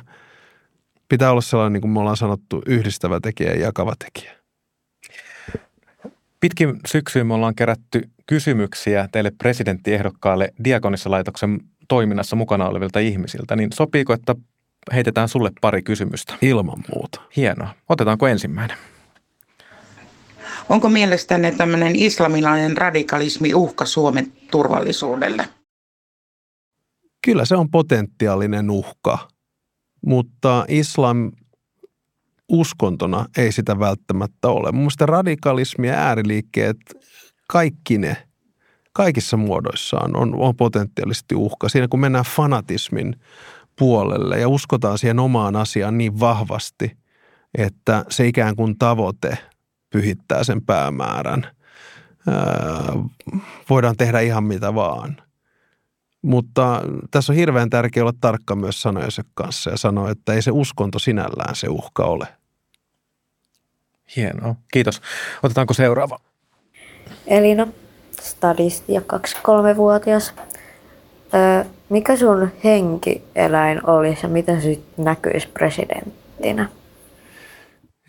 pitää olla sellainen, niin kuin me ollaan sanottu, yhdistävä tekijä ja jakava tekijä. Pitkin syksyyn me ollaan kerätty kysymyksiä teille presidenttiehdokkaalle Diakonissa-laitoksen toiminnassa mukana olevilta ihmisiltä, niin sopiiko, että heitetään sulle pari kysymystä? Ilman muuta. Hienoa. Otetaanko ensimmäinen? Onko mielestänne tämmöinen islamilainen radikalismi uhka Suomen turvallisuudelle? Kyllä se on potentiaalinen uhka, mutta islam uskontona ei sitä välttämättä ole. Mun mielestä radikalismi ja ääriliikkeet, kaikki ne, kaikissa muodoissaan on, on potentiaalisesti uhka. Siinä kun mennään fanatismin puolelle ja uskotaan siihen omaan asiaan niin vahvasti, että se ikään kuin tavoite – pyhittää sen päämäärän. voidaan tehdä ihan mitä vaan. Mutta tässä on hirveän tärkeää olla tarkka myös sanojensa kanssa ja sanoa, että ei se uskonto sinällään se uhka ole. Hienoa. Kiitos. Otetaanko seuraava? Elina, stadisti ja 23-vuotias. Öö, mikä sun henkieläin olisi ja miten se näkyisi presidenttinä?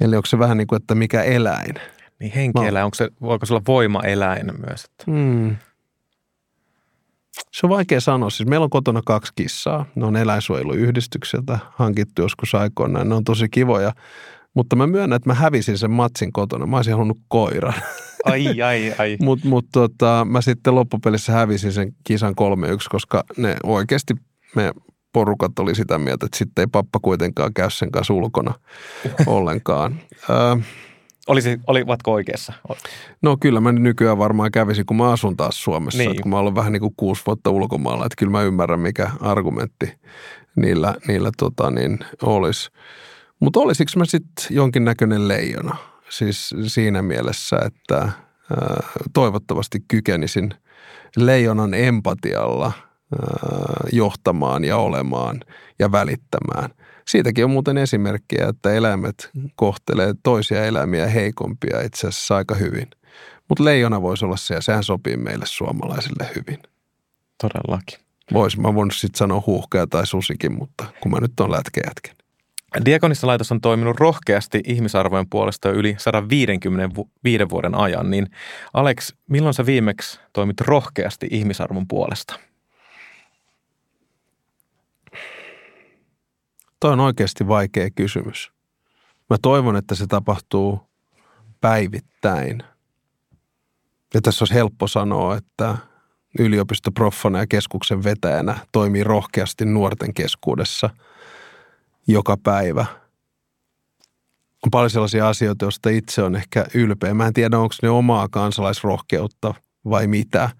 Eli onko se vähän niin kuin, että mikä eläin? Niin henkieläin, onko se, voiko se olla voimaeläin myös? Että? Hmm. Se on vaikea sanoa. Siis meillä on kotona kaksi kissaa. Ne on eläinsuojeluyhdistykseltä hankittu joskus aikoinaan. Ne on tosi kivoja. Mutta mä myönnän, että mä hävisin sen matsin kotona. Mä olisin halunnut koiran. Ai, ai, ai. Mutta mut, tota, mä sitten loppupelissä hävisin sen kisan 3-1, koska ne oikeasti me porukat oli sitä mieltä, että sitten ei pappa kuitenkaan käy sen kanssa ulkona ollenkaan. Olisi, olivatko oikeassa? No kyllä mä nykyään varmaan kävisin, kun mä asun taas Suomessa. Niin. Kun mä olen vähän niin kuin kuusi vuotta ulkomailla, että kyllä mä ymmärrän, mikä argumentti niillä, niillä tota niin, olisi. Mutta olisiko mä sitten jonkinnäköinen leijona? Siis siinä mielessä, että ää, toivottavasti kykenisin leijonan empatialla – johtamaan ja olemaan ja välittämään. Siitäkin on muuten esimerkkejä, että eläimet kohtelee toisia eläimiä heikompia itse asiassa aika hyvin. Mutta leijona voisi olla se ja sehän sopii meille suomalaisille hyvin. Todellakin. Vois, mä voin sitten sanoa huuhkaja tai susikin, mutta kun mä nyt on. Diakonissa laitos on toiminut rohkeasti ihmisarvojen puolesta jo yli 155 vuoden ajan, niin Alex, milloin sä viimeksi toimit rohkeasti ihmisarvon puolesta? Toi on oikeasti vaikea kysymys. Mä toivon, että se tapahtuu päivittäin. Ja tässä olisi helppo sanoa, että yliopistoproffana ja keskuksen vetäjänä toimii rohkeasti nuorten keskuudessa joka päivä. On paljon sellaisia asioita, joista itse on ehkä ylpeä. Mä en tiedä, onko ne omaa kansalaisrohkeutta vai mitä,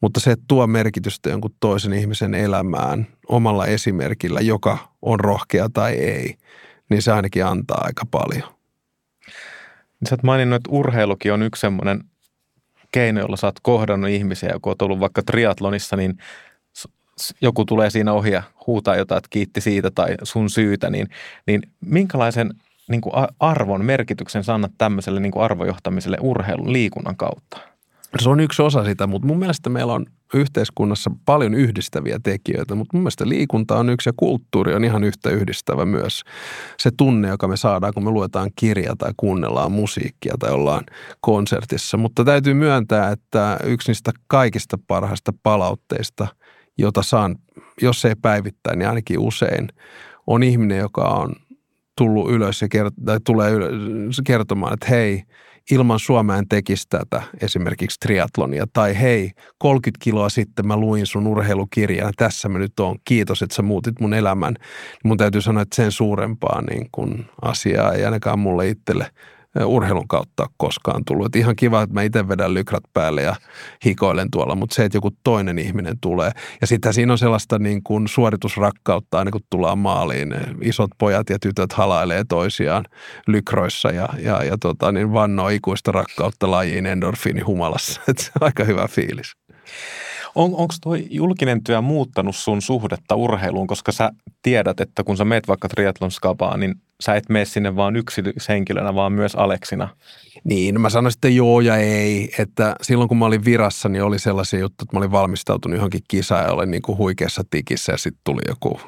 mutta se tuo merkitystä jonkun toisen ihmisen elämään omalla esimerkillä, joka on rohkea tai ei, niin se ainakin antaa aika paljon. Sä oot maininnut, että urheilukin on yksi semmoinen keino, jolla sä oot kohdannut ihmisiä, kun oot ollut vaikka triatlonissa, niin joku tulee siinä ohi ja huutaa jotain, että kiitti siitä tai sun syytä, niin, niin minkälaisen niin kuin arvon, merkityksen sä annat tämmöiselle niin kuin arvojohtamiselle urheilun liikunnan kautta? Se on yksi osa sitä, mutta mun mielestä meillä on yhteiskunnassa paljon yhdistäviä tekijöitä, mutta mun mielestä liikunta on yksi ja kulttuuri on ihan yhtä yhdistävä myös. Se tunne, joka me saadaan, kun me luetaan kirja tai kuunnellaan musiikkia tai ollaan konsertissa. Mutta täytyy myöntää, että yksi niistä kaikista parhaista palautteista, jota saan, jos ei päivittäin, niin ainakin usein, on ihminen, joka on tullut ylös ja kert- tai tulee ylös kertomaan, että hei, ilman Suomea en tekisi tätä, esimerkiksi triatlonia. Tai hei, 30 kiloa sitten mä luin sun urheilukirjaa, tässä mä nyt oon, kiitos, että sä muutit mun elämän. Mun täytyy sanoa, että sen suurempaa niin kun asiaa ei ainakaan mulle itselle urheilun kautta koskaan tullut. Et ihan kiva, että mä itse vedän lykrat päälle ja hikoilen tuolla, mutta se, että joku toinen ihminen tulee. Ja sitten siinä on sellaista niin kuin suoritusrakkautta aina kun tullaan maaliin. Isot pojat ja tytöt halailee toisiaan lykroissa ja, ja, ja tota, niin vannoo ikuista rakkautta lajiin endorfiini humalassa. Et se on aika hyvä fiilis. On, Onko tuo julkinen työ muuttanut sun suhdetta urheiluun, koska sä tiedät, että kun sä meet vaikka triathlon skabaan, niin sä et mene sinne vaan yksityishenkilönä, vaan myös Aleksina. Niin, no mä sanoin sitten joo ja ei, että silloin kun mä olin virassa, niin oli sellaisia juttuja, että mä olin valmistautunut johonkin kisaan ja olin niin kuin huikeassa tikissä ja sitten tuli joku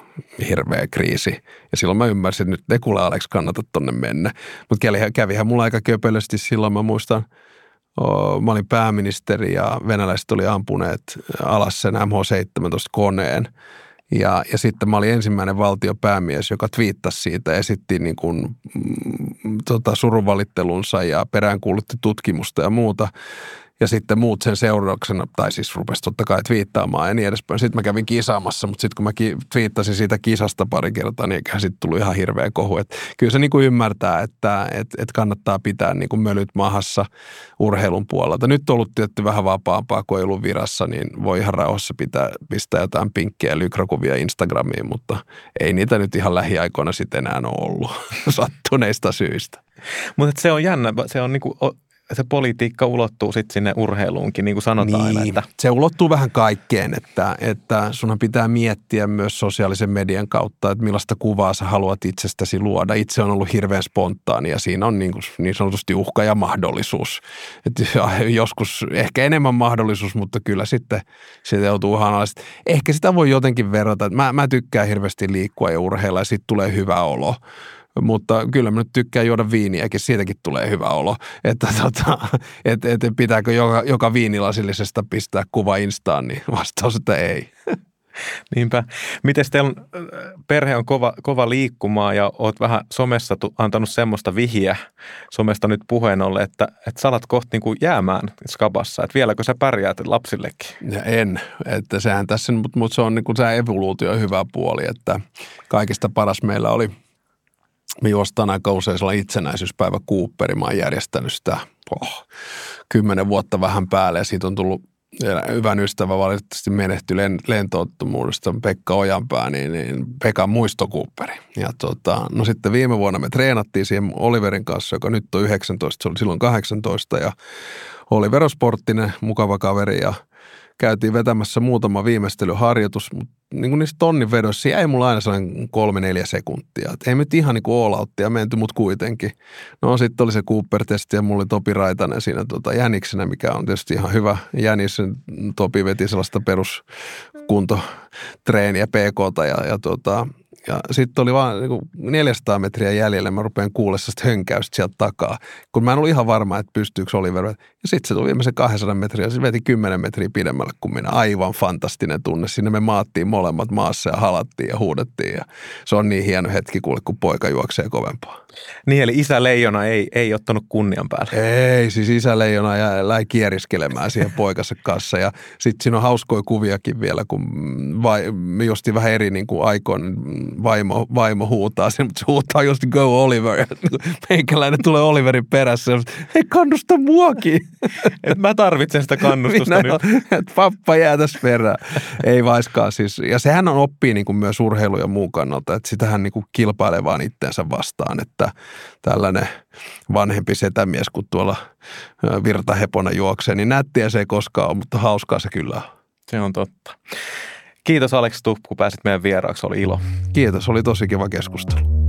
hirveä kriisi. Ja silloin mä ymmärsin, että nyt ei kuule Aleks kannata tonne mennä. Mutta kävihän mulla aika köpelösti silloin, mä muistan – mä olin pääministeri ja venäläiset oli ampuneet alas sen MH17-koneen. Ja, ja sitten mä olin ensimmäinen valtiopäämies, joka twiittasi siitä, esitti niin kuin, mm, tota, surunvalittelunsa ja peräänkuulutti tutkimusta ja muuta. Ja sitten muut sen seurauksena, tai siis rupesi totta kai twiittaamaan ja niin edespäin. Sitten mä kävin kisaamassa, mutta sitten kun mä twiittasin siitä kisasta pari kertaa, niin eikä sitten tullut ihan hirveä kohu. Et kyllä se niin kuin ymmärtää, että et, et kannattaa pitää niin kuin mölyt mahassa urheilun puolelta. Nyt on ollut tietty vähän vapaampaa, kun ei ollut virassa, niin voi ihan rauhassa pitää, pistää jotain pinkkiä ja lykrakuvia Instagramiin, mutta ei niitä nyt ihan lähiaikoina sitten enää ole ollut sattuneista syistä. Mutta se on jännä, se on niinku se politiikka ulottuu sitten sinne urheiluunkin, niin kuin sanotaan niin, aina. Että... Se ulottuu vähän kaikkeen, että, että sunhan pitää miettiä myös sosiaalisen median kautta, että millaista kuvaa sä haluat itsestäsi luoda. Itse on ollut hirveän spontaani ja siinä on niin, kuin, niin sanotusti uhka ja mahdollisuus. Et joskus ehkä enemmän mahdollisuus, mutta kyllä sitten se joutuu uhanalaiset. Ehkä sitä voi jotenkin verrata. Mä, mä tykkään hirveästi liikkua ja urheilla ja sitten tulee hyvä olo mutta kyllä mä nyt tykkään juoda viiniäkin, siitäkin tulee hyvä olo. Että tota, et, et, pitääkö joka, joka viinilasillisesta pistää kuva Instaan, niin vastaus, että ei. Niinpä. Miten teillä perhe on kova, kova liikkumaan ja oot vähän somessa antanut semmoista vihiä somesta nyt puheen ollen, että, että sä alat kohta niin kuin jäämään skabassa, että vieläkö sä pärjäät lapsillekin? Ja en, että sehän tässä, mutta, mutta se on niin kuin se evoluutio hyvä puoli, että kaikista paras meillä oli – me juostaan aika usein sellainen itsenäisyyspäivä Cooperi. Mä oon järjestänyt sitä oh, kymmenen vuotta vähän päälle ja siitä on tullut hyvän ystävä valitettavasti menehtyi lentoottomuudesta Pekka Ojanpää, niin, niin Pekan muistokuupperi. Ja tota, no sitten viime vuonna me treenattiin siihen Oliverin kanssa, joka nyt on 19, se oli silloin 18 ja Oliver on sporttinen, mukava kaveri ja – käytiin vetämässä muutama viimeistelyharjoitus, mutta niin kuin niissä tonnin vedoissa jäi mulla aina sellainen kolme neljä sekuntia. Et ei nyt ihan niin kuin all outtia menty, mutta kuitenkin. No sitten oli se Cooper-testi ja mulla oli Topi Raitanen siinä tota, jäniksenä, mikä on tietysti ihan hyvä. Jänis, Topi veti sellaista peruskuntotreeniä PKta ja, ja tota, ja sitten oli vaan niin 400 metriä jäljellä, mä rupean kuulemaan sitä hönkäystä sieltä takaa. Kun mä en ollut ihan varma, että pystyykö Oliver. Ja sitten se tuli viimeisen 200 metriä ja se veti 10 metriä pidemmälle kuin minä. Aivan fantastinen tunne. Sinne me maattiin molemmat maassa ja halattiin ja huudettiin. Ja se on niin hieno hetki kuule, kun poika juoksee kovempaa. Niin, eli isä Leijona ei, ei ottanut kunnian päälle. Ei, siis isä Leijona jäi kieriskelemään siihen poikansa kanssa. Ja sitten siinä on hauskoja kuviakin vielä, kun vai, me justiin vähän eri niin kuin aikoin vaimo, vaimo huutaa sen, mutta se huutaa just go Oliver. Meikäläinen tulee Oliverin perässä. Hei, kannusta muakin. Et mä tarvitsen sitä kannustusta Minä, nyt. Et pappa jää tässä perään. Ei vaiskaan siis. Ja sehän on oppii niin kuin myös urheilu ja muun kannalta, että sitähän niin kuin kilpailee vaan itteensä vastaan, että tällainen vanhempi setämies, kun tuolla virtahepona juoksee, niin nättiä se ei koskaan ole, mutta hauskaa se kyllä on. Se on totta. Kiitos Alex Tupp, kun pääsit meidän vieraaksi. Oli ilo. Kiitos, oli tosi kiva keskustelu.